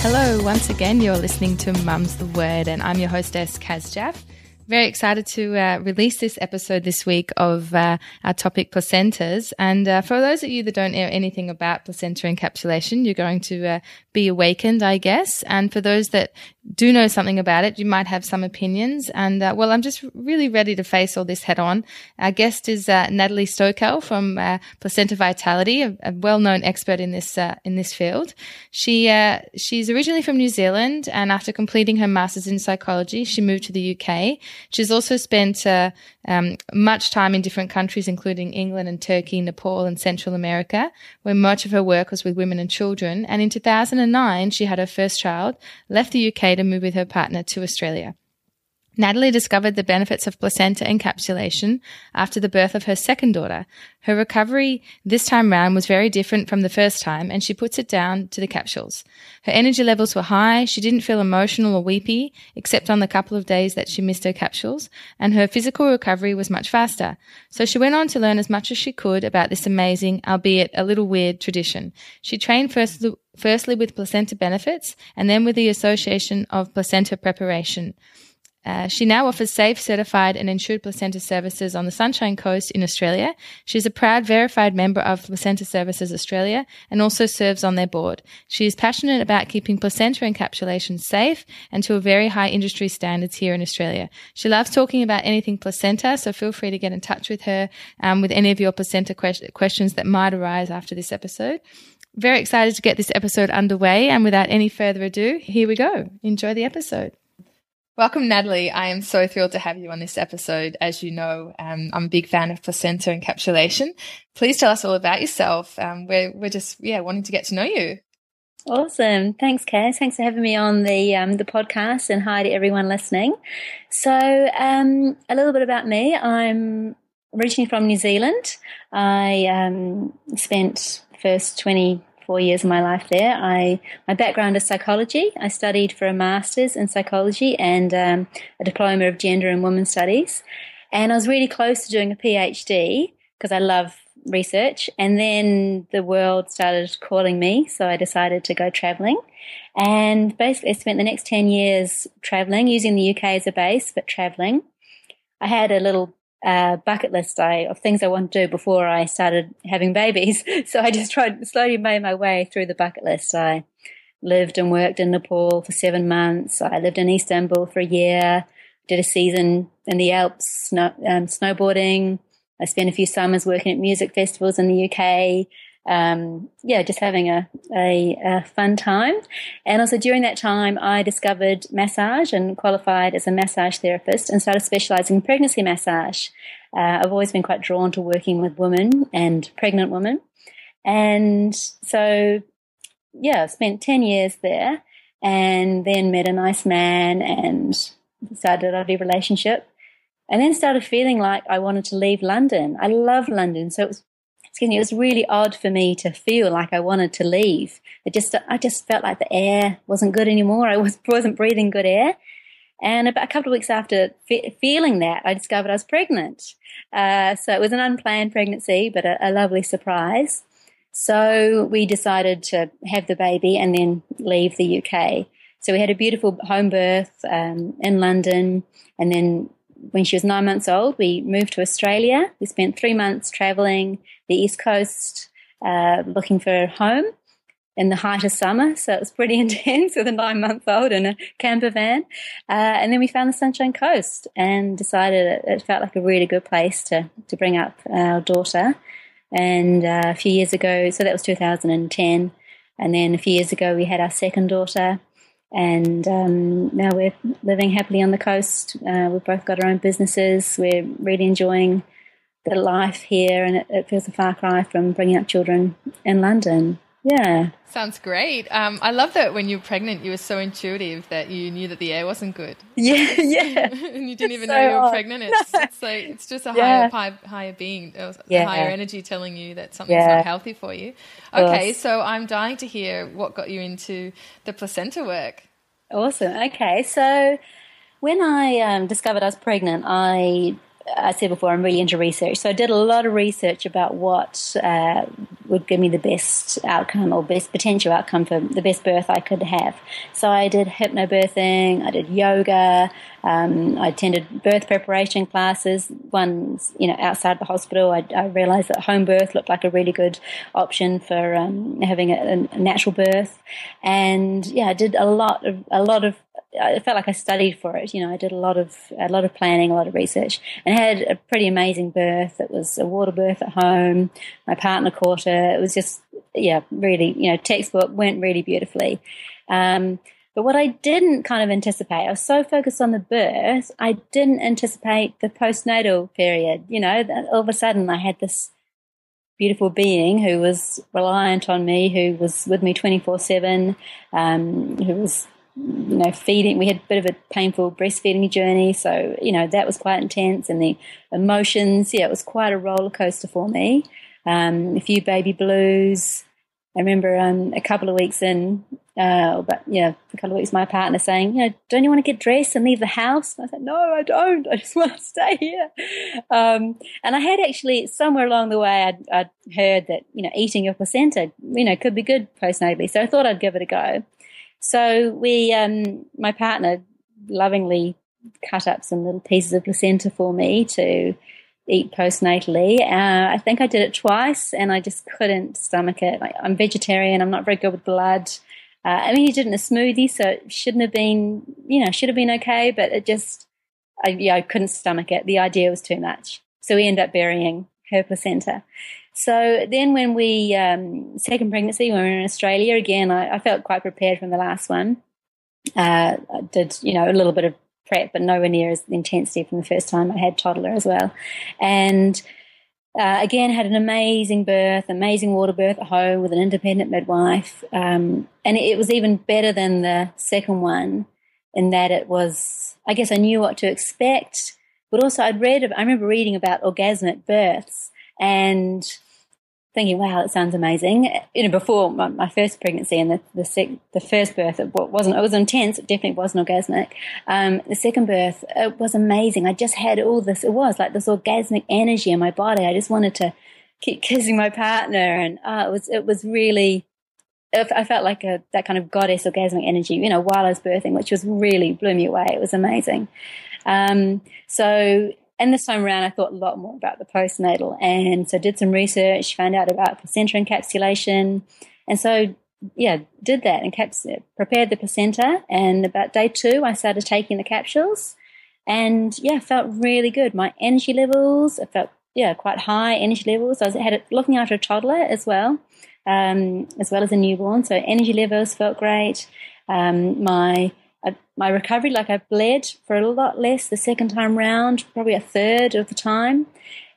Hello, once again, you're listening to Mum's the Word, and I'm your hostess, Kaz Jaff. Very excited to uh, release this episode this week of uh, our topic placentas. And uh, for those of you that don't know anything about placenta encapsulation, you're going to uh, be awakened, I guess. And for those that do know something about it, you might have some opinions. And uh, well, I'm just really ready to face all this head on. Our guest is uh, Natalie Stokel from Placenta Vitality, a, a, well-known expert in this in this field. She she's originally from New Zealand, and after completing her master's in psychology, she moved to the UK. She's also spent uh, um, much time in different countries, including England and Turkey, Nepal, and Central America, where much of her work was with women and children. And in 2009, she had her first child, left the UK to move with her partner to Australia. Natalie discovered the benefits of placenta encapsulation after the birth of her second daughter. Her recovery this time round was very different from the first time, and she puts it down to the capsules. Her energy levels were high, she didn't feel emotional or weepy, except on the couple of days that she missed her capsules, and her physical recovery was much faster. So she went on to learn as much as she could about this amazing, albeit a little weird tradition. She trained first firstly with placenta benefits and then with the Association of Placenta Preparation. Uh, she now offers safe, certified, and insured placenta services on the Sunshine Coast in Australia. She's a proud verified member of Placenta Services Australia and also serves on their board. She is passionate about keeping placenta encapsulation safe and to a very high industry standards here in Australia. She loves talking about anything placenta, so feel free to get in touch with her um, with any of your placenta que- questions that might arise after this episode. Very excited to get this episode underway, and without any further ado, here we go. Enjoy the episode. Welcome, Natalie. I am so thrilled to have you on this episode. As you know, um, I'm a big fan of placenta encapsulation. Please tell us all about yourself. Um, we're, we're just, yeah, wanting to get to know you. Awesome. Thanks, Kaz. Thanks for having me on the um, the podcast and hi to everyone listening. So, um, a little bit about me. I'm originally from New Zealand. I um, spent first 20 four years of my life there. I my background is psychology. I studied for a master's in psychology and um, a diploma of gender and women's studies, and I was really close to doing a PhD because I love research. And then the world started calling me, so I decided to go traveling. And basically, I spent the next 10 years traveling, using the UK as a base, but traveling. I had a little uh, bucket list I, of things I want to do before I started having babies. So I just tried slowly made my way through the bucket list. I lived and worked in Nepal for seven months. I lived in Istanbul for a year. Did a season in the Alps snow, um, snowboarding. I spent a few summers working at music festivals in the UK um, yeah, just having a, a, a, fun time. And also during that time, I discovered massage and qualified as a massage therapist and started specializing in pregnancy massage. Uh, I've always been quite drawn to working with women and pregnant women. And so, yeah, I spent 10 years there and then met a nice man and started a lovely relationship and then started feeling like I wanted to leave London. I love London, so it was excuse me, it was really odd for me to feel like I wanted to leave. It just, I just felt like the air wasn't good anymore. I was, wasn't breathing good air. And about a couple of weeks after fe- feeling that, I discovered I was pregnant. Uh, so it was an unplanned pregnancy, but a, a, lovely surprise. So we decided to have the baby and then leave the UK. So we had a beautiful home birth um, in London, and then when she was nine months old, we moved to Australia. We spent three months traveling the East Coast uh, looking for a home in the height of summer. So it was pretty intense with a nine month old in a camper van. Uh, and then we found the Sunshine Coast and decided it, it, felt like a really good place to, to bring up our daughter. And uh, a few years ago, so that was 2010. And then a few years ago, we had our second daughter and um, now we're living happily on the coast. Uh, we've both got our own businesses. We're really enjoying the life here, and it, it, feels a far cry from bringing up children in London. Yeah. Sounds great. Um, I love that when you were pregnant, you were so intuitive that you knew that the air wasn't good. Yeah, yeah. and you didn't even so know you were pregnant. It's, it's like it's just a yeah. higher, higher, higher being, yeah. higher energy telling you that something's yeah. not healthy for you. Okay, so I'm dying to hear what got you into the placenta work. Awesome. Okay, so when I um, discovered I was pregnant, I I said before, I'm really into research. So I did a lot of research about what uh, would give me the best outcome or best potential outcome for the best birth I could have. So I did hypnobirthing, I did yoga, um, I attended birth preparation classes. Ones, you know, outside the hospital. I, I, realized that home birth looked like a really good option for um, having a, a natural birth. And yeah, I did a lot of a lot of I felt like I studied for it. You know, I did a lot of a lot of planning, a lot of research, and had a pretty amazing birth. It was a water birth at home. My partner caught it. It was just, yeah, really, you know, textbook went really beautifully. Um, but what I didn't kind of anticipate, I was so focused on the birth, I didn't anticipate the postnatal period. You know, all of a sudden I had this beautiful being who was reliant on me, who was with me 24 7, um, who was you know, feeding. We had a bit of a painful breastfeeding journey, so you know that was quite intense. And the emotions, yeah, it was quite a roller coaster for me. Um, a few baby blues. I remember um, a couple of weeks in, uh, but yeah, a couple of weeks, my partner saying, you know, don't you want to get dressed and leave the house? And I said, no, I don't. I just want to stay here. Um, and I had actually somewhere along the way, I'd, I'd, heard that you know eating your placenta, you know, could be good postnatally. So I thought I'd give it a go. So we, um, my partner lovingly cut up some little pieces of placenta for me to eat postnatally. Uh, I think I did it twice and I just couldn't stomach it. Like, I'm vegetarian, I'm not very good with blood. Uh, I mean, he did it in a smoothie, so it shouldn't have been, you know, should have been okay, but it just, I, yeah, I couldn't stomach it. The idea was too much. So we ended up burying her placenta. So then, when we um, second pregnancy, when we were in Australia again, I, I felt quite prepared from the last one. Uh, I did you know a little bit of prep, but nowhere near as intensity from the first time I had toddler as well, and. Uh, again, had an amazing birth, amazing water birth at home with an independent midwife, um, and it, it was even better than the second one in that it was. I guess I knew what to expect, but also I'd read. I remember reading about orgasmic births, and thinking, wow, it sounds amazing. You know, before my, my first pregnancy and the the, sec, the first birth, it wasn't. It was intense. It definitely wasn't orgasmic. Um, the second birth, it was amazing. I just had all this. It was like this orgasmic energy in my body. I just wanted to keep kissing my partner, and uh, it was it was really. I felt like a, that kind of goddess orgasmic energy, you know, while I was birthing, which was really blew me away. It was amazing. Um, so and this time around, I thought a lot more about the postnatal. And so did some research, found out about placenta encapsulation. And so, yeah, did that and caps- prepared the placenta. And about day two, I started taking the capsules. And yeah, felt really good. My energy levels, I felt, yeah, quite high energy levels. I was had looking after a toddler as well, um, as well as a newborn. So energy levels felt great. Um, my I, my recovery, like I bled for a lot less the second time round, probably a third of the time.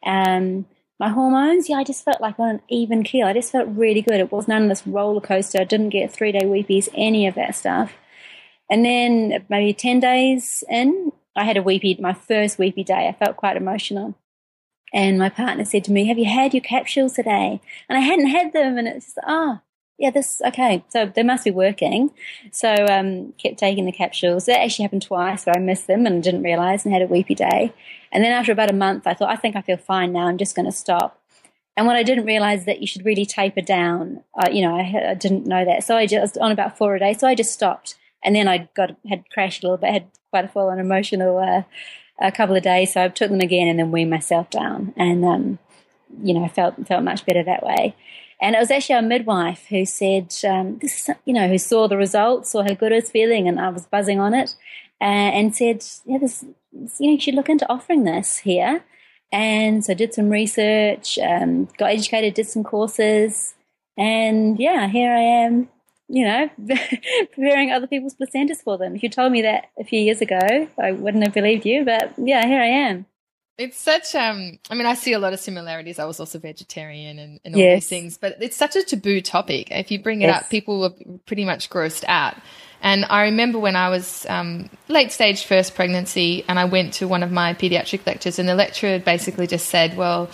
Um, my hormones, yeah, I just felt like on an even keel. I just felt really good. It was none of this roller coaster. I didn't get three day weepies, any of that stuff. And then maybe 10 days in, I had a weepy, my first weepy day. I felt quite emotional. And my partner said to me, Have you had your capsules today? And I hadn't had them. And it's just, oh, yeah, this okay. So they must be working. So um, kept taking the capsules. That actually happened twice where I missed them and didn't realize and had a weepy day. And then after about a month, I thought, I think I feel fine now. I'm just going to stop. And what I didn't realize that you should really taper down. Uh, you know, I, I, didn't know that. So I just on about four a day. So I just stopped. And then I got had crashed a little bit. Had quite a full on emotional uh, a couple of days. So I took them again and then weaned myself down. And um, you know, felt felt much better that way. And it was actually our midwife who said, um, this, you know, who saw the results, saw how good I was feeling, and I was buzzing on it, uh, and said, yeah, this, you know, you should look into offering this here. And so I did some research, um, got educated, did some courses, and yeah, here I am, you know, preparing other people's placentas for them. If you told me that a few years ago, I wouldn't have believed you, but yeah, here I am. It's such um I mean I see a lot of similarities. I was also vegetarian and, and all yes. these things, but it's such a taboo topic. If you bring it yes. up, people were pretty much grossed out. And I remember when I was um, late stage first pregnancy, and I went to one of my pediatric lectures, and the lecturer basically just said, "Well,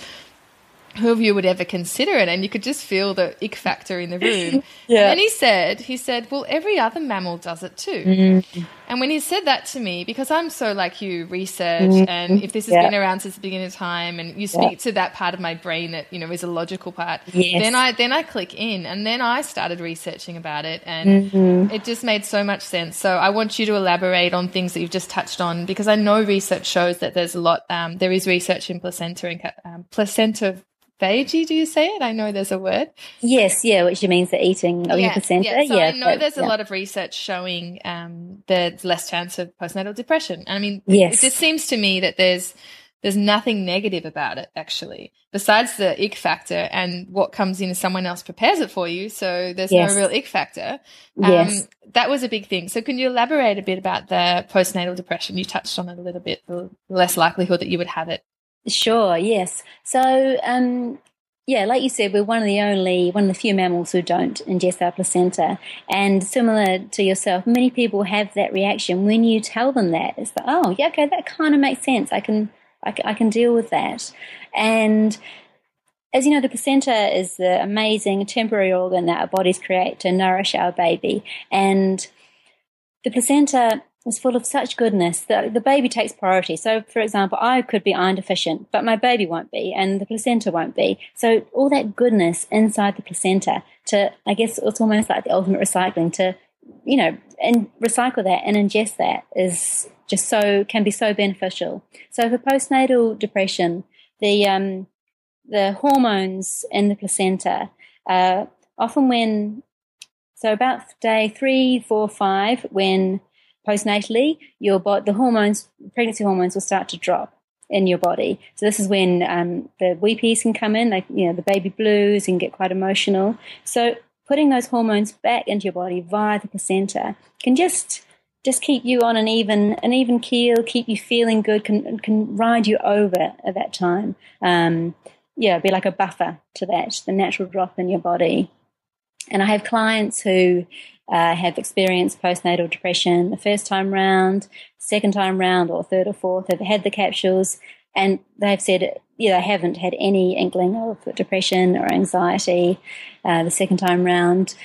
who of you would ever consider it? And you could just feel the ick factor in the room. yeah. And he said, he said, well, every other mammal does it too. Mm-hmm. And when he said that to me, because I'm so like you, research, mm-hmm. and if this has yeah. been around since the beginning of time, and you speak yeah. to that part of my brain that you know is a logical part, yes. then I then I click in, and then I started researching about it, and mm-hmm. it just made so much sense. So I want you to elaborate on things that you've just touched on, because I know research shows that there's a lot. Um, there is research in placenta and um, placenta veggie, do you say it? I know there's a word. Yes, yeah, which means the eating of yeah, your placenta. Yeah, so yeah, I know but, there's yeah. a lot of research showing um, there's less chance of postnatal depression. I mean, yes. it just seems to me that there's there's nothing negative about it actually, besides the ick factor and what comes in as someone else prepares it for you. So there's yes. no real ick factor. Um, yes. That was a big thing. So can you elaborate a bit about the postnatal depression? You touched on it a little bit, the less likelihood that you would have it Sure, yes. So, um, yeah, like you said, we're one of the only, one of the few mammals who don't ingest our placenta. And similar to yourself, many people have that reaction when you tell them that. It's like, oh, yeah, okay, that kind of makes sense. I can, I I can deal with that. And as you know, the placenta is the amazing temporary organ that our bodies create to nourish our baby. And the placenta is full of such goodness that the baby takes priority. So, for example, I could be iron deficient, but my baby won't be, and the placenta won't be. So, all that goodness inside the placenta to, I guess, it's almost like the ultimate recycling to, you know, and recycle that and ingest that is just so can be so beneficial. So, for postnatal depression, the um, the hormones in the placenta, uh, often when so about day three, four, five, when postnatally, your body, the hormones, pregnancy hormones will start to drop in your body. So this is when um, the weepies can come in, like you know the baby blues, and get quite emotional. So putting those hormones back into your body via the placenta can just just keep you on an even an even keel, keep you feeling good, can can ride you over at that time. Um, yeah, be like a buffer to that, the natural drop in your body. And I have clients who uh, have experienced postnatal depression the first time round, second time round, or third or fourth, have had the capsules, and they've said, yeah, they haven't had any inkling of depression or anxiety uh, the second time round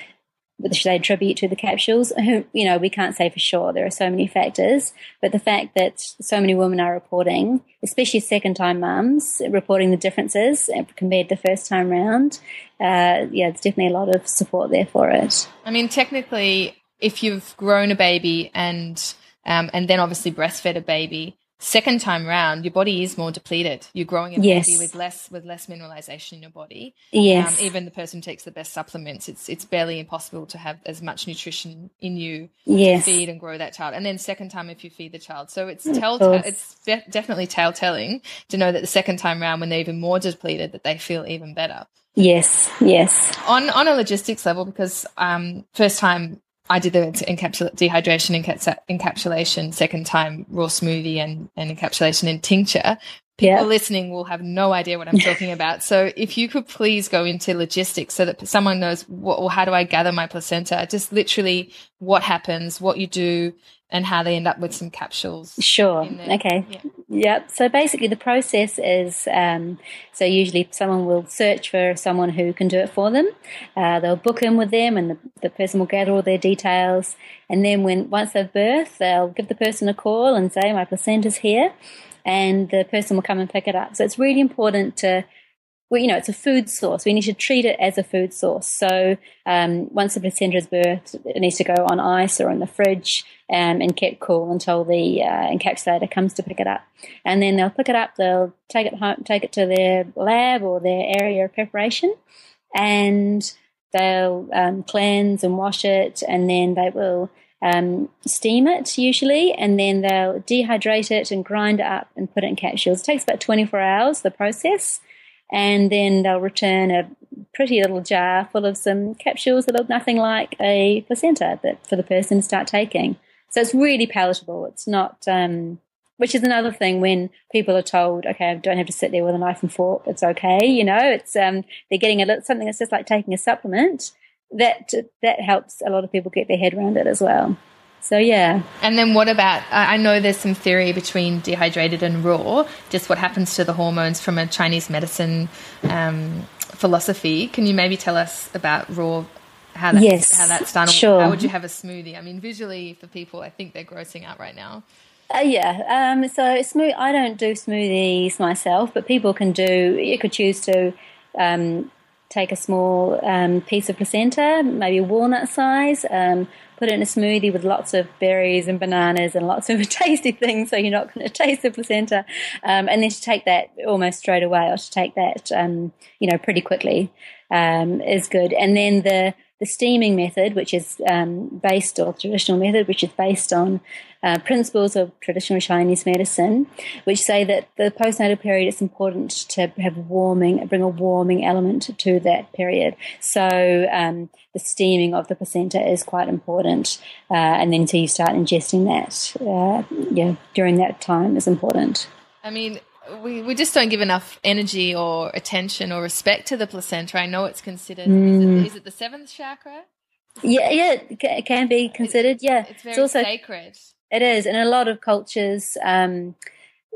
which they attribute to the capsules. You know, we can't say for sure. There are so many factors, but the fact that so many women are reporting, especially second-time mums, reporting the differences compared to the first time round, uh, yeah, there's definitely a lot of support there for it. I mean, technically, if you've grown a baby and um, and then obviously breastfed a baby, second time round, your body is more depleted. You're growing a yes. baby with less with less mineralization in your body. Yes. Um, even the person who takes the best supplements, it's it's barely impossible to have as much nutrition in you yes. to feed and grow that child. And then second time if you feed the child, so it's telltale. It's de- definitely telltelling to know that the second time round, when they're even more depleted, that they feel even better. Yes, yes. On on a logistics level, because um, first time I did the encapsul- dehydration encapsulation second time raw smoothie and, and encapsulation in tincture. People yeah. listening will have no idea what I'm talking about. So if you could please go into logistics so that someone knows what, or how do I gather my placenta? Just literally what happens, what you do, and how they end up with some capsules. Sure. Okay. Yeah. Yep. So basically, the process is um, so usually someone will search for someone who can do it for them. Uh, they'll book in with them, and the, the person will gather all their details. And then, when once they've birthed, they'll give the person a call and say, "My placenta's here," and the person will come and pick it up. So it's really important to you know, it's a food source. We need to treat it as a food source. So um, once the placenta is birthed, it needs to go on ice or in the fridge um, and kept cool until the uh, encapsulator comes to pick it up. And then they'll pick it up. They'll take it home, take it to their lab or their area of preparation, and they'll um, cleanse and wash it, and then they will. Um, steam it usually, and then they'll dehydrate it and grind it up and put it in capsules. It takes about 24 hours, the process and then they'll return a pretty little jar full of some capsules that look nothing like a placenta that for the person to start taking. So it's really palatable. It's not um, which is another thing when people are told, okay, I don't have to sit there with a knife and fork. It's okay. You know, it's, um, they're getting a little, something that's just like taking a supplement that, that helps a lot of people get their head around it as well. So yeah. And then what about? I know there's some theory between dehydrated and raw. Just what happens to the hormones from a Chinese medicine um, philosophy? Can you maybe tell us about raw? How that's, yes, how that's done? Sure. How would you have a smoothie? I mean, visually for people, I think they're grossing out right now. Uh, yeah. Um, so smooth. I don't do smoothies myself, but people can do. You could choose to um, take a small um, piece of placenta, maybe a walnut size, um, put it in a smoothie with lots of berries and bananas and lots of tasty things, so you're not going to taste the placenta. Um, and then to take that almost straight away, or to take that, um, you know, pretty quickly, um, is good. And then the the steaming method, which is um, based, or traditional method, which is based on uh, principles of traditional Chinese medicine, which say that the postnatal period is important to have warming, bring a warming element to that period. So um, the steaming of the placenta is quite important, uh, and then until you start ingesting that, uh, yeah, during that time is important. I mean, we, we just don't give enough energy or attention or respect to the placenta. I know it's considered, mm. is, it, mm. it the seventh chakra? Yeah, yeah, it can be considered. yeah, it's very it's also, sacred. It is, in a lot of cultures, um,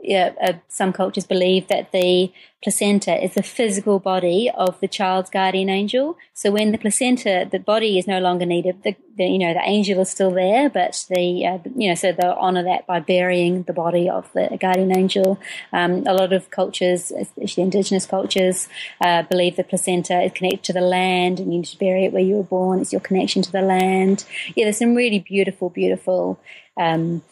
yeah, uh, some cultures believe that the placenta is the physical body of the child's guardian angel. So when the placenta, the body is no longer needed, the, the you know the angel is still there, but the uh, you know so they'll honour that by burying the body of the guardian angel. Um, a lot of cultures, especially indigenous cultures, uh, believe the placenta is connected to the land, and you need to bury it where you were born. It's your connection to the land. Yeah, there's some really beautiful, beautiful. Um,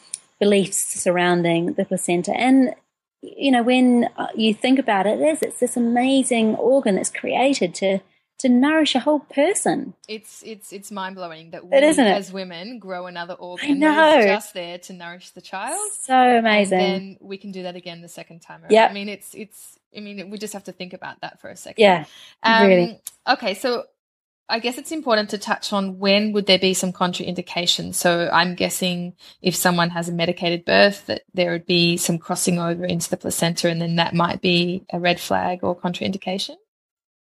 beliefs surrounding the placenta. And, you know, when you think about it, it is, it's this amazing organ that's created to to nourish a whole person. It's it's it's mind blowing that we, it, as women grow another organ that is just there to nourish the child. So amazing. And then we can do that again the second time around. Yeah. I mean it's it's I mean we just have to think about that for a second. Yeah. Um, really. Okay, so I guess it's important to touch on when would there be some contraindications. So I'm guessing if someone has a medicated birth, that there would be some crossing over into the placenta, and then that might be a red flag or contraindication.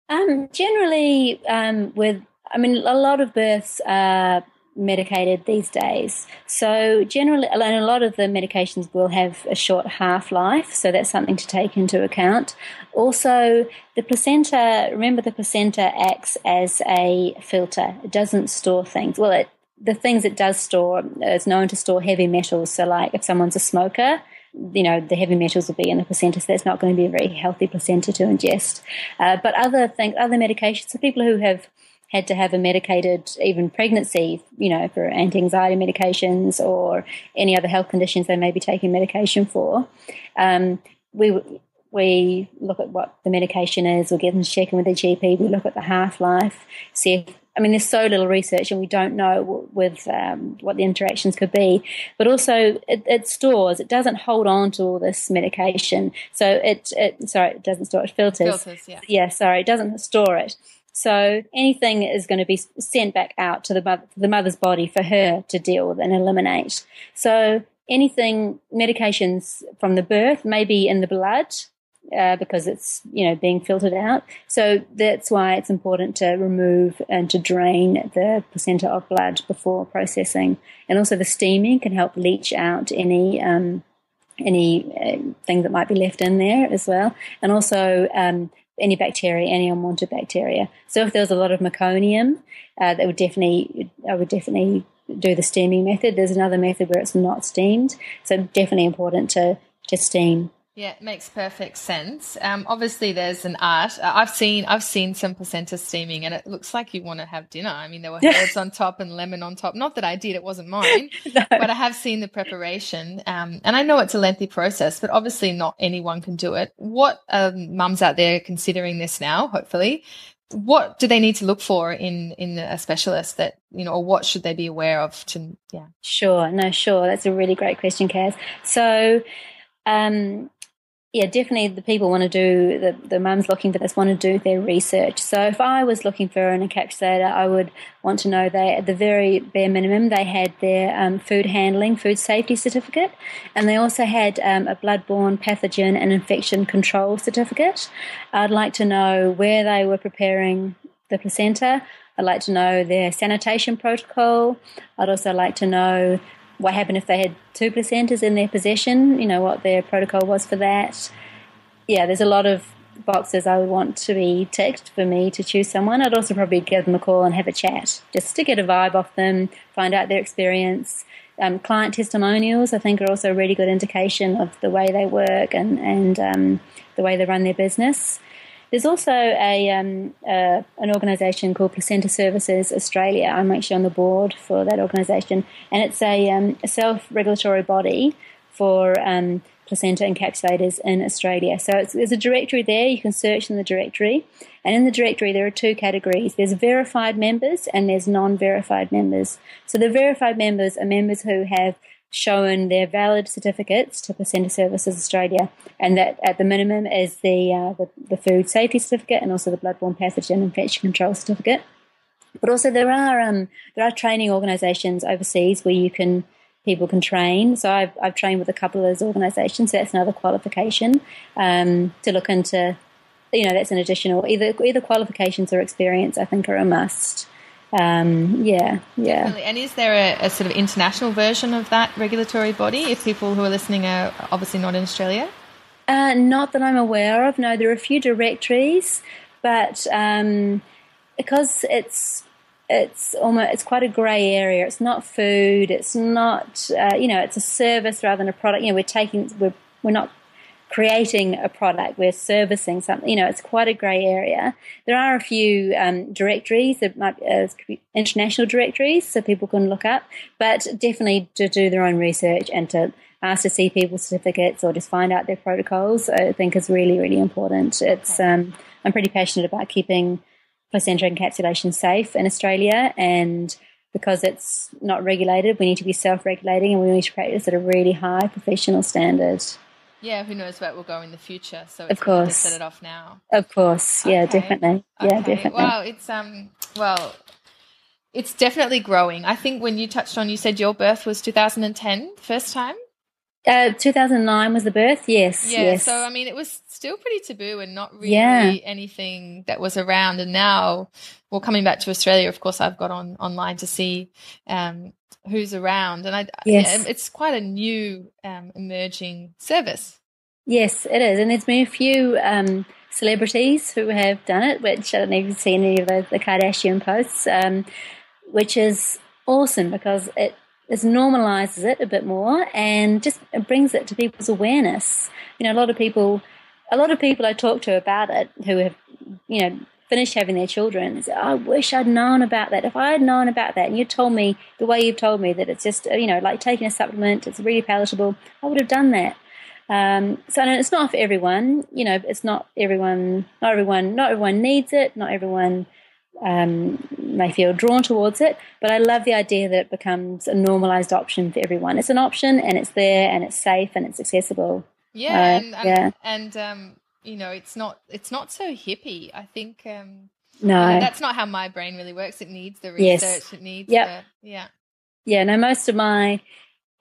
Um, generally, um, with I mean, a lot of births are medicated these days. So generally, and a lot of the medications will have a short half life, so that's something to take into account. Also, the placenta. Remember, the placenta acts as a filter. It doesn't store things. Well, it, the things it does store is known to store heavy metals. So, like if someone's a smoker, you know, the heavy metals will be in the placenta, so that's not going to be a very healthy placenta to ingest. Uh, but other things, other medications, so people who have had to have a medicated even pregnancy, you know, for anti-anxiety medications or any other health conditions they may be taking medication for. Um, we we look at what the medication is, we get them checking with the GP, we look at the half life, see if I mean, there's so little research, and we don't know with um, what the interactions could be. But also, it, it, stores; it doesn't hold on to all this medication. So it, it sorry, it doesn't store; it filters. Filters, yeah. Yeah, sorry, it doesn't store it. So anything is going to be sent back out to the, mother, the mother's body for her to deal with and eliminate. So anything, medications from the birth may be in the blood uh, because it's you know being filtered out. So that's why it's important to remove and to drain the placenta of blood before processing. And also the steaming can help leach out any. Um, any uh, thing that might be left in there as well, and also um, any bacteria, any unwanted bacteria. So if there was a lot of meconium, uh, that would definitely, I would definitely do the steaming method. There's another method where it's not steamed, so definitely important to to steam. Yeah, it makes perfect sense. Um, obviously, there's an art. Uh, I've seen I've seen some placenta steaming, and it looks like you want to have dinner. I mean, there were herbs on top and lemon on top. Not that I did; it wasn't mine, no. but I have seen the preparation, um, and I know it's a lengthy process. But obviously, not anyone can do it. What um, mums out there considering this now? Hopefully, what do they need to look for in in a specialist that you know, or what should they be aware of? To yeah, sure, no, sure. That's a really great question, Kaz. So. Um, yeah, definitely the people want to do, the, the mums looking for this want to do their research. So if I was looking for an encapsulator, I would want to know they, at the very bare minimum, they had their um, food handling, food safety certificate, and they also had um, a bloodborne pathogen and infection control certificate. I'd like to know where they were preparing the placenta. I'd like to know their sanitation protocol. I'd also like to know what happened if they had two placentas in their possession, you know, what their protocol was for that. Yeah, there's a lot of boxes I would want to be ticked for me to choose someone. I'd also probably give them a call and have a chat just to get a vibe off them, find out their experience. Um, client testimonials, I think, are also a really good indication of the way they work and, and um, the way they run their business. There's also a um, uh, an organisation called Placenta Services Australia. I'm actually on the board for that organisation, and it's a, um, a self-regulatory body for um, placenta encapsulators in Australia. So there's a directory there. You can search in the directory, and in the directory there are two categories. There's verified members and there's non-verified members. So the verified members are members who have shown their valid certificates to Placenta Services Australia, and that at the minimum is the, uh, the, the food safety certificate and also the bloodborne pathogen infection control certificate. But also there are um, there are training organisations overseas where you can people can train. So I've I've trained with a couple of those organisations. So that's another qualification um, to look into. You know, that's an additional either either qualifications or experience. I think are a must um, yeah, yeah. And is there a, a, sort of international version of that regulatory body if people who are listening are obviously not in Australia? Uh, not that I'm aware of. No, there are a few directories, but um, because it's it's almost it's quite a grey area. It's not food. It's not uh, you know it's a service rather than a product. You know we're taking we're we're not creating a product, we're servicing something. You know, it's quite a grey area. There are a few um, directories that might be, uh, international directories, so people can look up. But definitely to do their own research and to ask to see people's certificates or just find out their protocols, I think is really really important. It's um, I'm pretty passionate about keeping placenta encapsulation safe in Australia and because it's not regulated, we need to be self-regulating and we need to practice at a really high professional standard. Yeah, who knows where it will go in the future? So of course, set it off now. Of course, yeah, okay. definitely, yeah, okay. definitely. Wow, it's um, well, it's definitely growing. I think when you touched on, you said your birth was 2010, first time. Uh, 2009 was the birth. Yes. Yeah. Yes. So I mean, it was still pretty taboo and not really yeah. anything that was around. And now, well, coming back to Australia, of course, I've got on online to see um, who's around, and I yes. it's quite a new um, emerging service. Yes, it is, and there's been a few um, celebrities who have done it, which I don't even see any of the, the Kardashian posts, um, which is awesome because it it normalizes it a bit more and just brings it to people's awareness. You know, a lot of people, a lot of people I talk to about it who have, you know, finished having their children, say, I wish I'd known about that. If I had known about that and you told me the way you've told me that it's just, you know, like taking a supplement, it's really palatable, I would have done that. Um, so it's not for everyone, you know, it's not everyone, not everyone, not everyone needs it, not everyone um, may feel drawn towards it, but I love the idea that it becomes a normalized option for everyone. It's an option and it's there and it's safe and it's accessible. Yeah, uh, and, yeah. and um, you know, it's not it's not so hippie. I think um no, that's not how my brain really works. It needs the research. Yes. It needs yep. the yeah. Yeah, no, most of my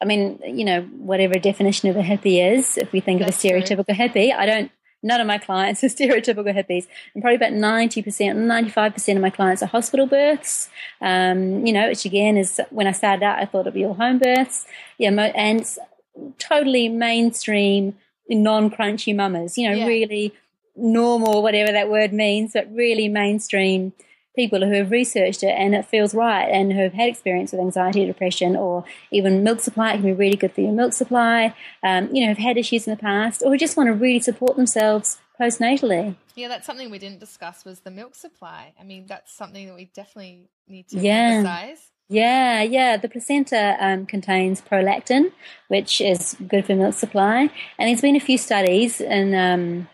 I mean, you know, whatever definition of a hippie is, if we think that's of a stereotypical true. hippie, I don't none of my clients are stereotypical hippies. And probably about 90%, 95% of my clients are hospital births. Um, you know, which again is when I started out, I thought it'd be all home births. Yeah, and totally mainstream non-crunchy mamas, you know, yeah. really normal, whatever that word means, but really mainstream people who have researched it and it feels right and who have had experience with anxiety, or depression, or even milk supply. It can be really good for your milk supply. Um, you know, have had issues in the past, or who just want to really support themselves postnatally. Yeah, that's something we didn't discuss was the milk supply. I mean, that's something that we definitely need to yeah. emphasize. Yeah, yeah. The placenta um, contains prolactin, which is good for milk supply. And there's been a few studies in um,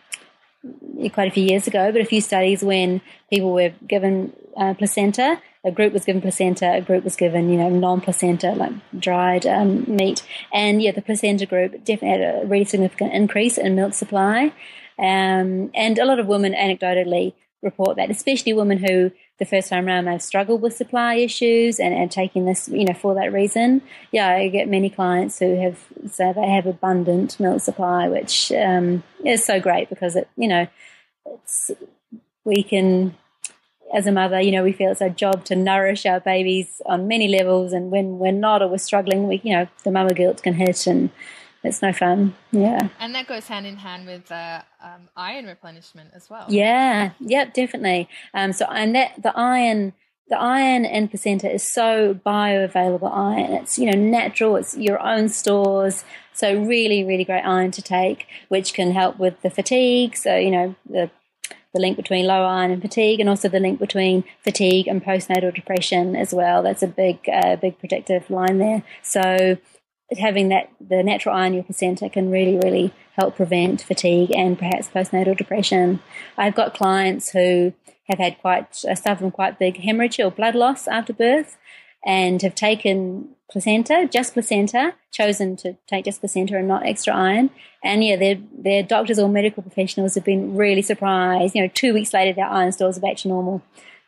quite a few years ago, but a few studies when people were given uh, placenta. A group was given placenta, a group was given, you know, non-placenta, like dried um, meat. And yeah, the placenta group definitely had a really significant increase in milk supply. Um, and a lot of women anecdotally report that, especially women who the first time around they've struggled with supply issues and, and taking this, you know, for that reason. Yeah, I get many clients who have said they have abundant milk supply, which um, is so great because it, you know, it's we can as a mother, you know, we feel it's our job to nourish our babies on many levels, and when we're not or we're struggling, we, you know, the mama guilt can hit, and it's no fun. Yeah, and that goes hand in hand with uh, um, iron replenishment as well. Yeah, yep, definitely. Um, so and that the iron. The iron in placenta is so bioavailable iron. It's you know natural. It's your own stores. So really, really great iron to take, which can help with the fatigue. So you know the the link between low iron and fatigue, and also the link between fatigue and postnatal depression as well. That's a big, uh, big predictive line there. So having that the natural iron in your placenta can really, really help prevent fatigue and perhaps postnatal depression. I've got clients who have had quite uh, suffered from quite big hemorrhage or blood loss after birth, and have taken placenta, just placenta, chosen to take just placenta and not extra iron. And yeah, their their doctors or medical professionals have been really surprised. You know, two weeks later, their iron stores are back to normal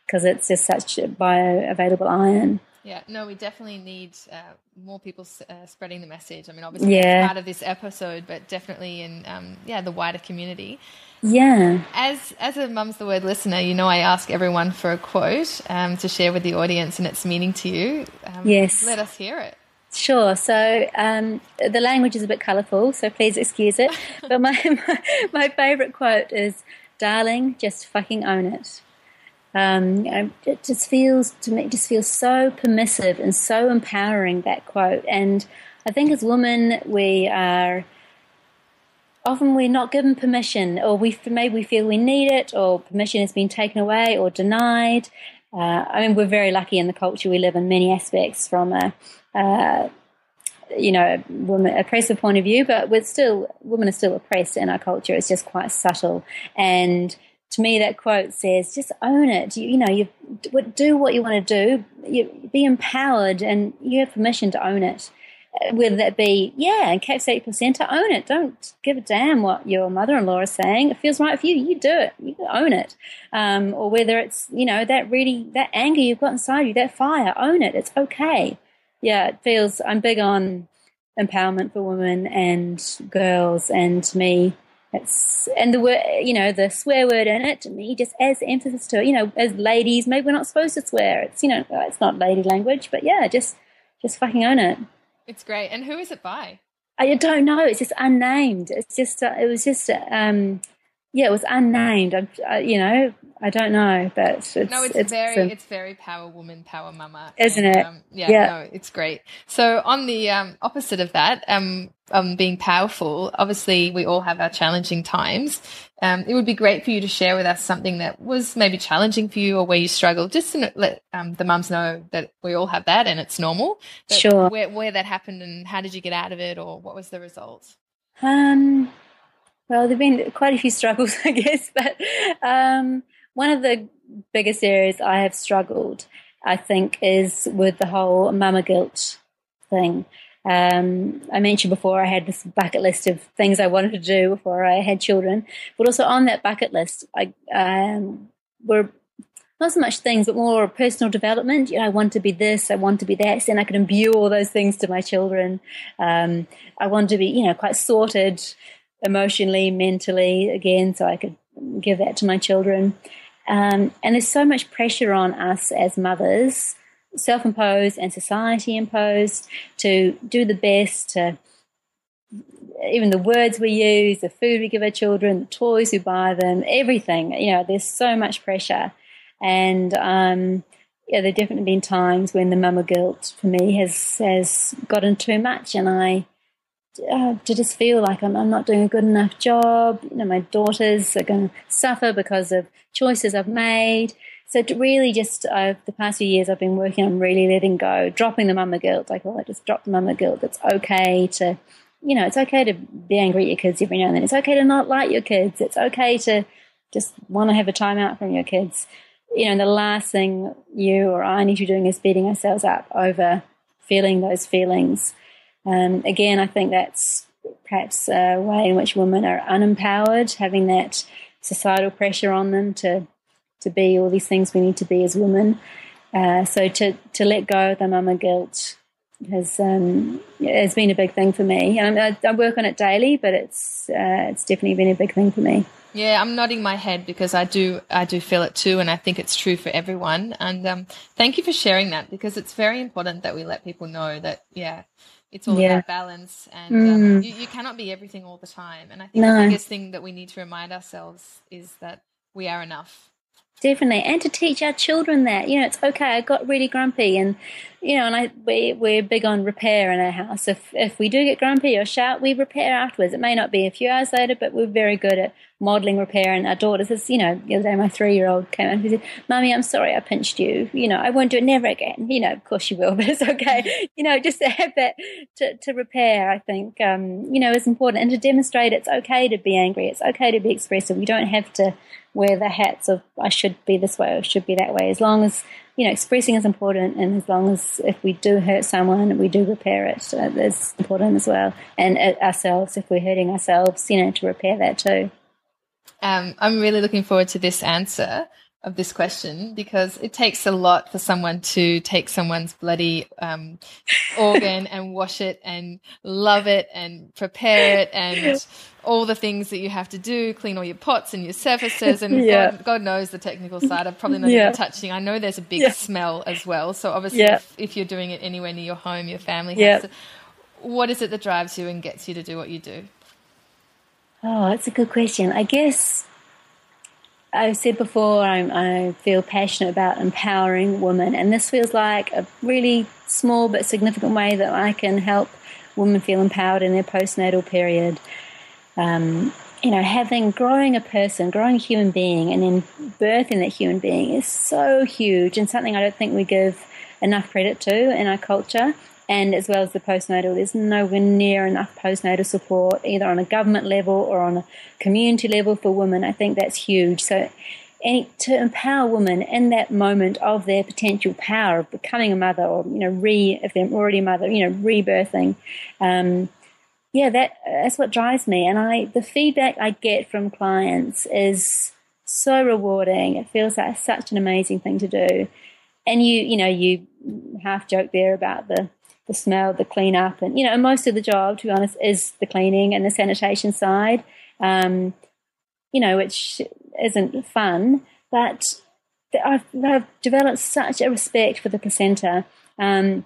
because it's just such bioavailable iron. Yeah, no, we definitely need uh, more people uh, spreading the message. I mean, obviously, yeah. part of this episode, but definitely in um, yeah the wider community. Yeah. As as a mum's the word listener, you know I ask everyone for a quote um, to share with the audience and its meaning to you. Um, yes. Let us hear it. Sure. So um, the language is a bit colourful, so please excuse it. but my, my, my favourite quote is, "Darling, just fucking own it." Um, it just feels to me, just feels so permissive and so empowering that quote. And I think as women, we are often we're not given permission, or we maybe we feel we need it, or permission has been taken away or denied. Uh, I mean, we're very lucky in the culture we live in many aspects from a, uh, you know, woman oppressive point of view, but we're still women are still oppressed in our culture. It's just quite subtle. And to me, that quote says, "Just own it. You, you know, you do what you want to do. You be empowered, and you have permission to own it." whether that be, yeah, encapsulate placenta, own it. Don't give a damn what your mother in law is saying. It feels right for you. You do it. You own it. Um, or whether it's, you know, that really, that anger you've got inside you, that fire, own it. It's okay. Yeah, it feels, I'm big on empowerment for women and girls. And to me, it's, and the word, you know, the swear word in it to me just adds emphasis to it. You know, as ladies, maybe we're not supposed to swear. It's, you know, it's not lady language, but yeah, just, just fucking own it. It's great. And who is it by? I don't know. It's just unnamed. It's just, uh, it was just, um, yeah, it was unnamed. I, you know, I don't know, but it's, no, it's, it's very, it's, it's very power woman, power mama, isn't and, it? Um, yeah, yeah, no, it's great. So on the um, opposite of that, um, um, being powerful, obviously we all have our challenging times. Um, it would be great for you to share with us something that was maybe challenging for you or where you struggled, just to let um, the mums know that we all have that and it's normal. Sure. Where, where that happened and how did you get out of it or what was the result? Um, well, there've been quite a few struggles, I guess, but um, one of the biggest areas I have struggled, I think, is with the whole mama guilt thing. Um, I mentioned before I had this bucket list of things I wanted to do before I had children, but also on that bucket list, I um, were not so much things, but more personal development. You know, I want to be this, I want to be that, so then I could imbue all those things to my children. Um, I want to be, you know, quite sorted emotionally, mentally, again, so I could give that to my children. Um, and there's so much pressure on us as mothers, self imposed and society imposed, to do the best, to even the words we use, the food we give our children, the toys we buy them, everything. You know, there's so much pressure. And um, yeah, there have definitely been times when the mama guilt for me has has gotten too much, and I uh, to just feel like I'm, I'm not doing a good enough job. You know, my daughters are going to suffer because of choices I've made. So really just uh, the past few years, I've been working on really letting go, dropping the mama guilt. I call it just drop the mama guilt. It's okay to you know, it's okay to be angry at your kids every now and then. It's okay to not like your kids. It's okay to just want to have a time out from your kids. You know, the last thing you or I need to be doing is beating ourselves up over feeling those feelings. Um, again, I think that's perhaps a way in which women are unempowered, having that societal pressure on them to to be all these things we need to be as women. Uh, so to to let go of the mama guilt has um, has been a big thing for me. And I, I work on it daily, but it's uh, it's definitely been a big thing for me. Yeah, I'm nodding my head because I do I do feel it too, and I think it's true for everyone. And um, thank you for sharing that because it's very important that we let people know that yeah, it's all yeah. about balance, and mm. um, you, you, cannot be everything all the time. And I think no. the biggest thing that we need to remind ourselves is that we are enough Definitely, and to teach our children that you know it's okay. I got really grumpy, and you know, and I we we're big on repair in our house. If if we do get grumpy or shout, we repair afterwards. It may not be a few hours later, but we're very good at modeling repair. And our daughter says, you know, the other day my three year old came and he said, "Mummy, I'm sorry, I pinched you. You know, I won't do it never again. You know, of course you will, but it's okay. you know, just to have that to to repair, I think, um, you know, is important, and to demonstrate it's okay to be angry. It's okay to be expressive. We don't have to wear the hats of I should be this way or should be that way. As long as you know, expressing is important, and as long as if we do hurt someone, we do repair it. Uh, that's important as well, and uh, ourselves if we're hurting ourselves, you know, to repair that too. Um, I'm really looking forward to this answer of this question because it takes a lot for someone to take someone's bloody um, organ and wash it and love it and prepare it and all the things that you have to do, clean all your pots and your surfaces and yeah. God, God, knows the technical side. I'm probably not yeah. even touching. I know there's a big yeah. smell as well. So obviously, if, if, you're doing it anywhere near your home, your family has to. What is it that drives you and gets you to do what you do? Oh, that's a good question. I guess I've said before, I'm, i feel passionate about empowering women, and this feels like a really small but significant way that I can help women feel empowered in their postnatal period. Um, you know, having growing a person, growing a human being, and then birthing that human being is so huge and something I don't think we give enough credit to in our culture and as well as the postnatal, there's nowhere near enough postnatal support, either on a government level or on a community level for women. I think that's huge. So, to empower women in that moment of their potential power of becoming a mother, or you know, re if they're already a mother, you know, rebirthing. Um, yeah, that that's what drives me, and I the feedback I get from clients is so rewarding. It feels like such an amazing thing to do, and you you know you half joke there about the the smell, the cleanup, and you know, most of the job, to be honest, is the cleaning and the sanitation side. Um, you know, which isn't fun, but I've, I've, developed such a respect for the placenta. Um,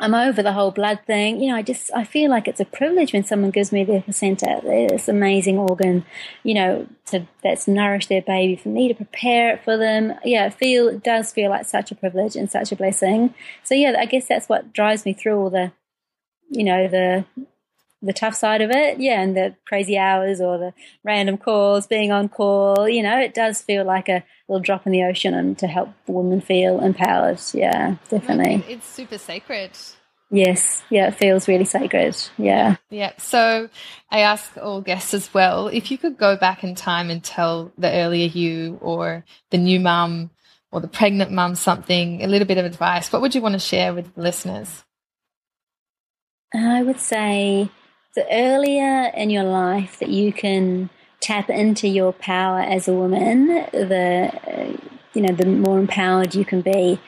I'm over the whole blood thing. You know, I just I feel like it's a privilege when someone gives me their placenta, this amazing organ, you know, to that's nourished their baby. For me to prepare it for them, yeah, it feel it does feel like such a privilege and such a blessing. So yeah, I guess that's what drives me through all the, you know, the the tough side of it, yeah, and the crazy hours or the random calls, being on call, you know, it does feel like a little drop in the ocean and to help women feel empowered. Yeah, definitely. It's super sacred. Yes, yeah, it feels really sacred. Yeah. Yeah. So I ask all guests as well if you could go back in time and tell the earlier you or the new mum or the pregnant mum something, a little bit of advice, what would you want to share with the listeners? I would say the earlier in your life that you can tap into your power as a woman, the you know the more empowered you can be.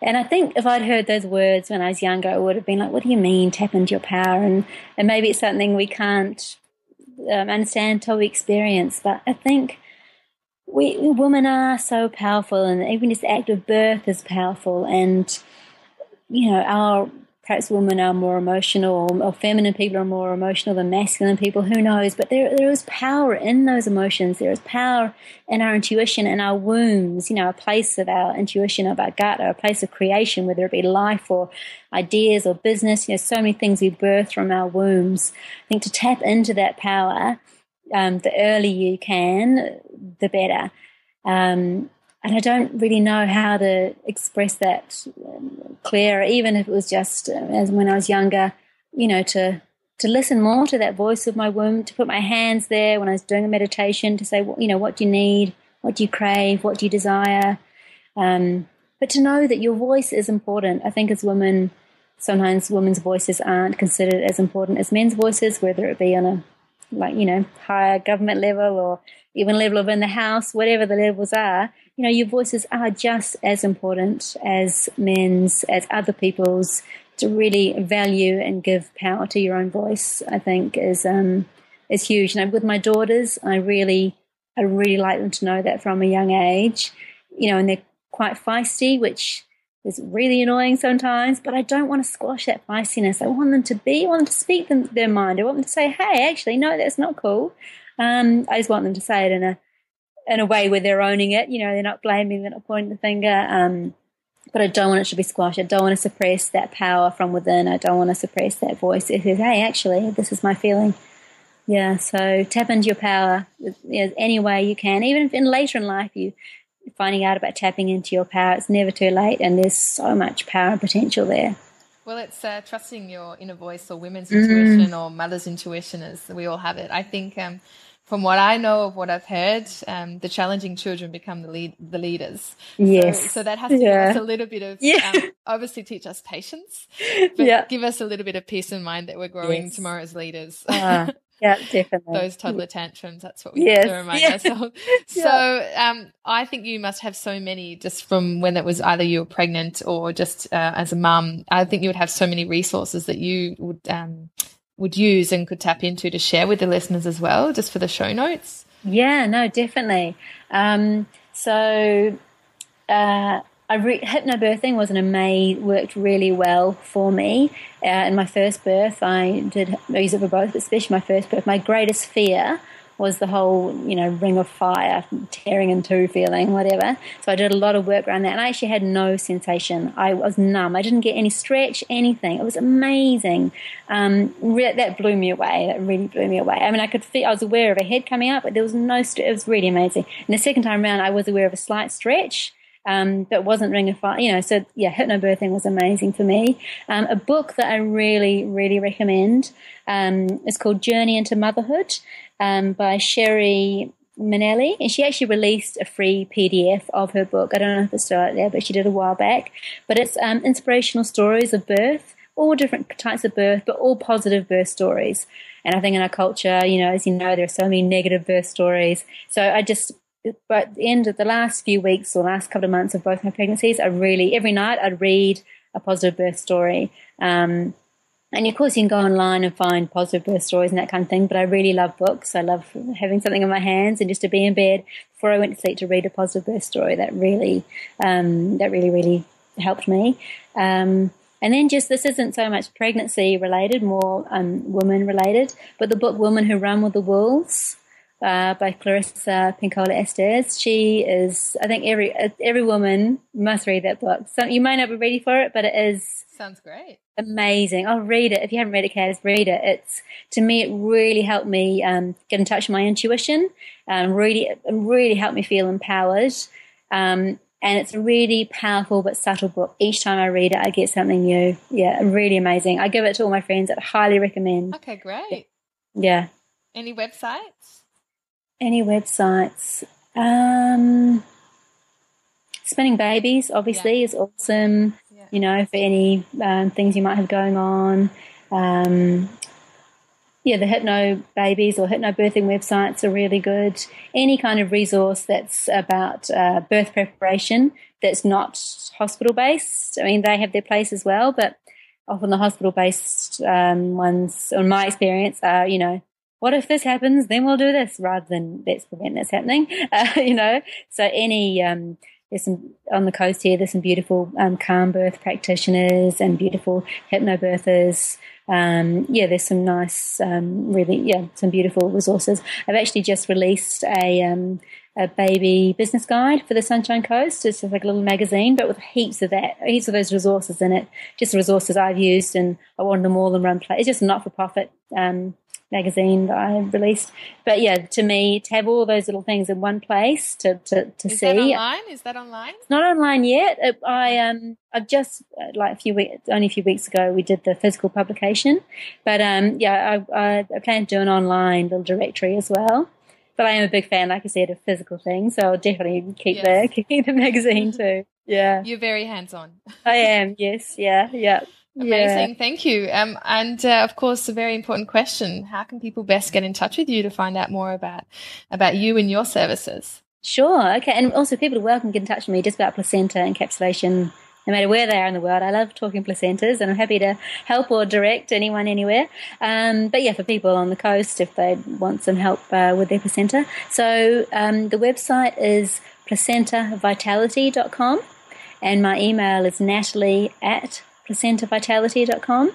And I think if I'd heard those words when I was younger, I would have been like, "What do you mean tap into your power?" And and maybe it's something we can't um, understand until we experience. But I think we women are so powerful, and even this act of birth is powerful. And you know our perhaps women are more emotional or, feminine people are more emotional than masculine people who knows? But there, there is power in those emotions. There is power in our intuition in our wombs you know a place of our intuition of our gut or a place of creation whether it be life or ideas or business you know so many things we birth from our wombs. I think to tap into that power um, the earlier you can the better. Um, and I don't really know how to express that um, clearer, even if it was just uh, as when I was younger, you know, to to listen more to that voice of my womb, to put my hands there when I was doing a meditation, to say, you know, what do you need? What do you crave? What do you desire? Um, but to know that your voice is important. I think as women, sometimes women's voices aren't considered as important as men's voices, whether it be on a like you know higher government level or even level of in the house, whatever the levels are. You know, your voices are just as important as men's, as other people's. To really value and give power to your own voice, I think is um, is huge. And with my daughters, I really I really like them to know that from a young age. You know, and they're quite feisty, which is really annoying sometimes, but I don't want to squash that feistiness. I want them to be, I want them to speak them, their mind. I want them to say, hey, actually, no, that's not cool. Um, I just want them to say it in a in a way where they're owning it. You know, they're not blaming, they're not pointing the finger. Um, but I don't want it to be squashed. I don't want to suppress that power from within. I don't want to suppress that voice It says, hey, actually, this is my feeling. Yeah, so tap into your power you know, any way you can. Even if in later in life you finding out about tapping into your power. It's never too late, and there's so much power and potential there. Well, it's uh, trusting your inner voice or women's mm. intuition or mother's intuition, as we all have it. I think, um, from what I know of what I've heard, um, the challenging children become the lead, the leaders. Yes. So, so that has to yeah. give us a little bit of, yeah. um, obviously teach us patience, but yeah. give us a little bit of peace in mind that we're growing yes. tomorrow's leaders. Uh, yeah, definitely. Those toddler tantrums. That's what we yes. have to remind yes. ourselves. So, um, I think you must have so many just from when it was either you were pregnant or just uh, as a mum. I think you would have so many resources that you would um, would use and could tap into to share with the listeners as well, just for the show notes. Yeah, no, definitely. Um, so, uh, I re- hypnobirthing was an amazing, worked really well for me. Uh, in my first birth, I did I use it for both, but especially my first birth. My greatest fear was the whole, you know, ring of fire, tearing in two feeling, whatever. So I did a lot of work around that, and I actually had no sensation. I was numb. I didn't get any stretch, anything. It was amazing. Um, re- that blew me away. That really blew me away. I mean, I could feel. I was aware of a head coming up, but there was no. St- it was really amazing. And the second time around, I was aware of a slight stretch um, but wasn't Ring of Fire. You know, so yeah, hypnobirthing was amazing for me. Um, a book that I really, really recommend um, is called Journey into Motherhood um, by Sheri Menelli, and she actually released a free PDF of her book. I don't know if it's still out there, but she did a while back. But it's um, inspirational stories of birth, all different types of birth, but all positive birth stories. And I think in our culture, you know, as you know, there are so many negative birth stories. So I just but at the end of the last few weeks or last couple of months of both my pregnancies, I really every night I'd read a positive birth story. Um, and of course, you can go online and find positive birth stories and that kind of thing. But I really love books. I love having something in my hands and just to be in bed before I went to sleep to read a positive birth story. That really, um, that really, really helped me. Um, and then just this isn't so much pregnancy related, more um, woman related. But the book "Women Who Run with the Wolves." Uh, by Clarissa Pinkola Estes. She is, I think every every woman must read that book. So you may not be ready for it, but it is sounds great, amazing. I'll read it if you haven't read it, Kaz. Read it. It's to me, it really helped me um, get in touch with my intuition. Um, really, really helped me feel empowered. Um, and it's a really powerful but subtle book. Each time I read it, I get something new. Yeah, really amazing. I give it to all my friends. I'd highly recommend. Okay, great. Yeah. Any websites? Any websites? Um, Spinning Babies, obviously, yeah. is awesome. Yeah. You know, for any um, things you might have going on. Um, yeah, the Hypno Babies or hypno birthing websites are really good. Any kind of resource that's about uh, birth preparation that's not hospital based. I mean, they have their place as well, but often the hospital based um, ones, in my experience, are, you know, what if this happens? Then we'll do this rather than let's prevent this happening. Uh, you know, so any um, there's some on the coast here. There's some beautiful um, calm birth practitioners and beautiful hypnobirthers. Um, yeah, there's some nice, um, really, yeah, some beautiful resources. I've actually just released a um, a baby business guide for the Sunshine Coast. It's just like a little magazine, but with heaps of that, heaps of those resources in it. Just resources I've used, and I wanted them all in one place. It's just not for profit um, magazine that I released. But yeah, to me, to have all those little things in one place to to, to Is see. that online? Is that online? It's not online yet. It, I um I've just uh, like a few weeks only a few weeks ago we did the physical publication, but um yeah I I, I plan to do an online little directory as well. But I am a big fan, like I said, of physical things, so I'll definitely keep Yes. the keep the magazine too. Yeah, You're very hands on. I am. Yes, yeah, yeah. Amazing. Thank you. Um, and uh, of course, a very important question: How can people best get in touch with you to find out more about about you and your services? Sure. Okay. And also, people are welcome to get in touch with me just about placenta encapsulation, no matter where they are in the world. I love talking placentas, and I'm happy to help or direct anyone anywhere. Um, but yeah, for people on the coast, if they want some help uh, with their placenta, so um, the website is placentavitality.com, and my email is natalie at placentavitality.com,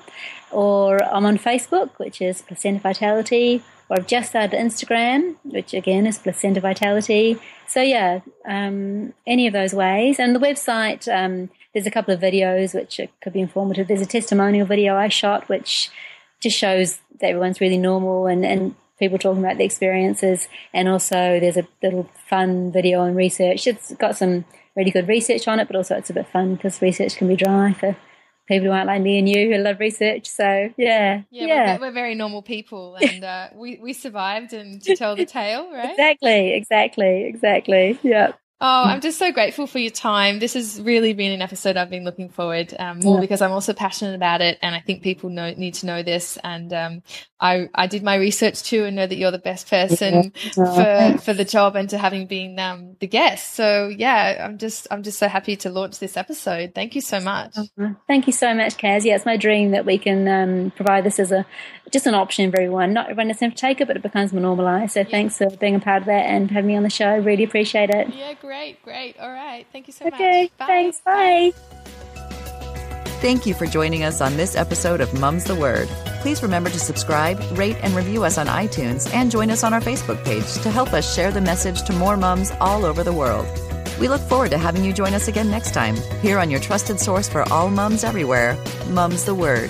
or I'm on Facebook, which is Placenta Vitality, or I've just started Instagram, which again is Placenta Vitality. So yeah, um, any of those ways. And the website, um, there's a couple of videos which could be informative. There's a testimonial video I shot, which just shows that everyone's really normal and, and people talking about the experiences. And also there's a little fun video on research. It's got some really good research on it, but also it's a bit fun because research can be dry for people who aren't like me and you who love research. So yeah, Yeah, We're, we're very normal people, and uh, we we survived and to tell the tale, right? exactly, exactly, exactly. Yeah. Oh, I'm just so grateful for your time. This has really been an episode I've been looking forward um, more Yeah. because I'm also passionate about it, and I think people know, need to know this. And um, I I did my research too, and know that you're the best person for for the job and to having been um, the guest. So yeah, I'm just I'm just so happy to launch this episode. Thank you so much. Thank you so much, Kaz. Yeah, it's my dream that we can um, provide this as a just an option for everyone. Not everyone has to take it, but it becomes more normalised. So thanks for being a part of that and having me on the show. Really appreciate it. Yeah, great, great. All right, thank you so Okay, much. Bye. thanks. Bye. Thank you for joining us on this episode of Mum's the Word. Please remember to subscribe, rate, and review us on iTunes and join us on our Facebook page to help us share the message to more mums all over the world. We look forward to having you join us again next time, here on your trusted source for all mums everywhere, Mum's the Word.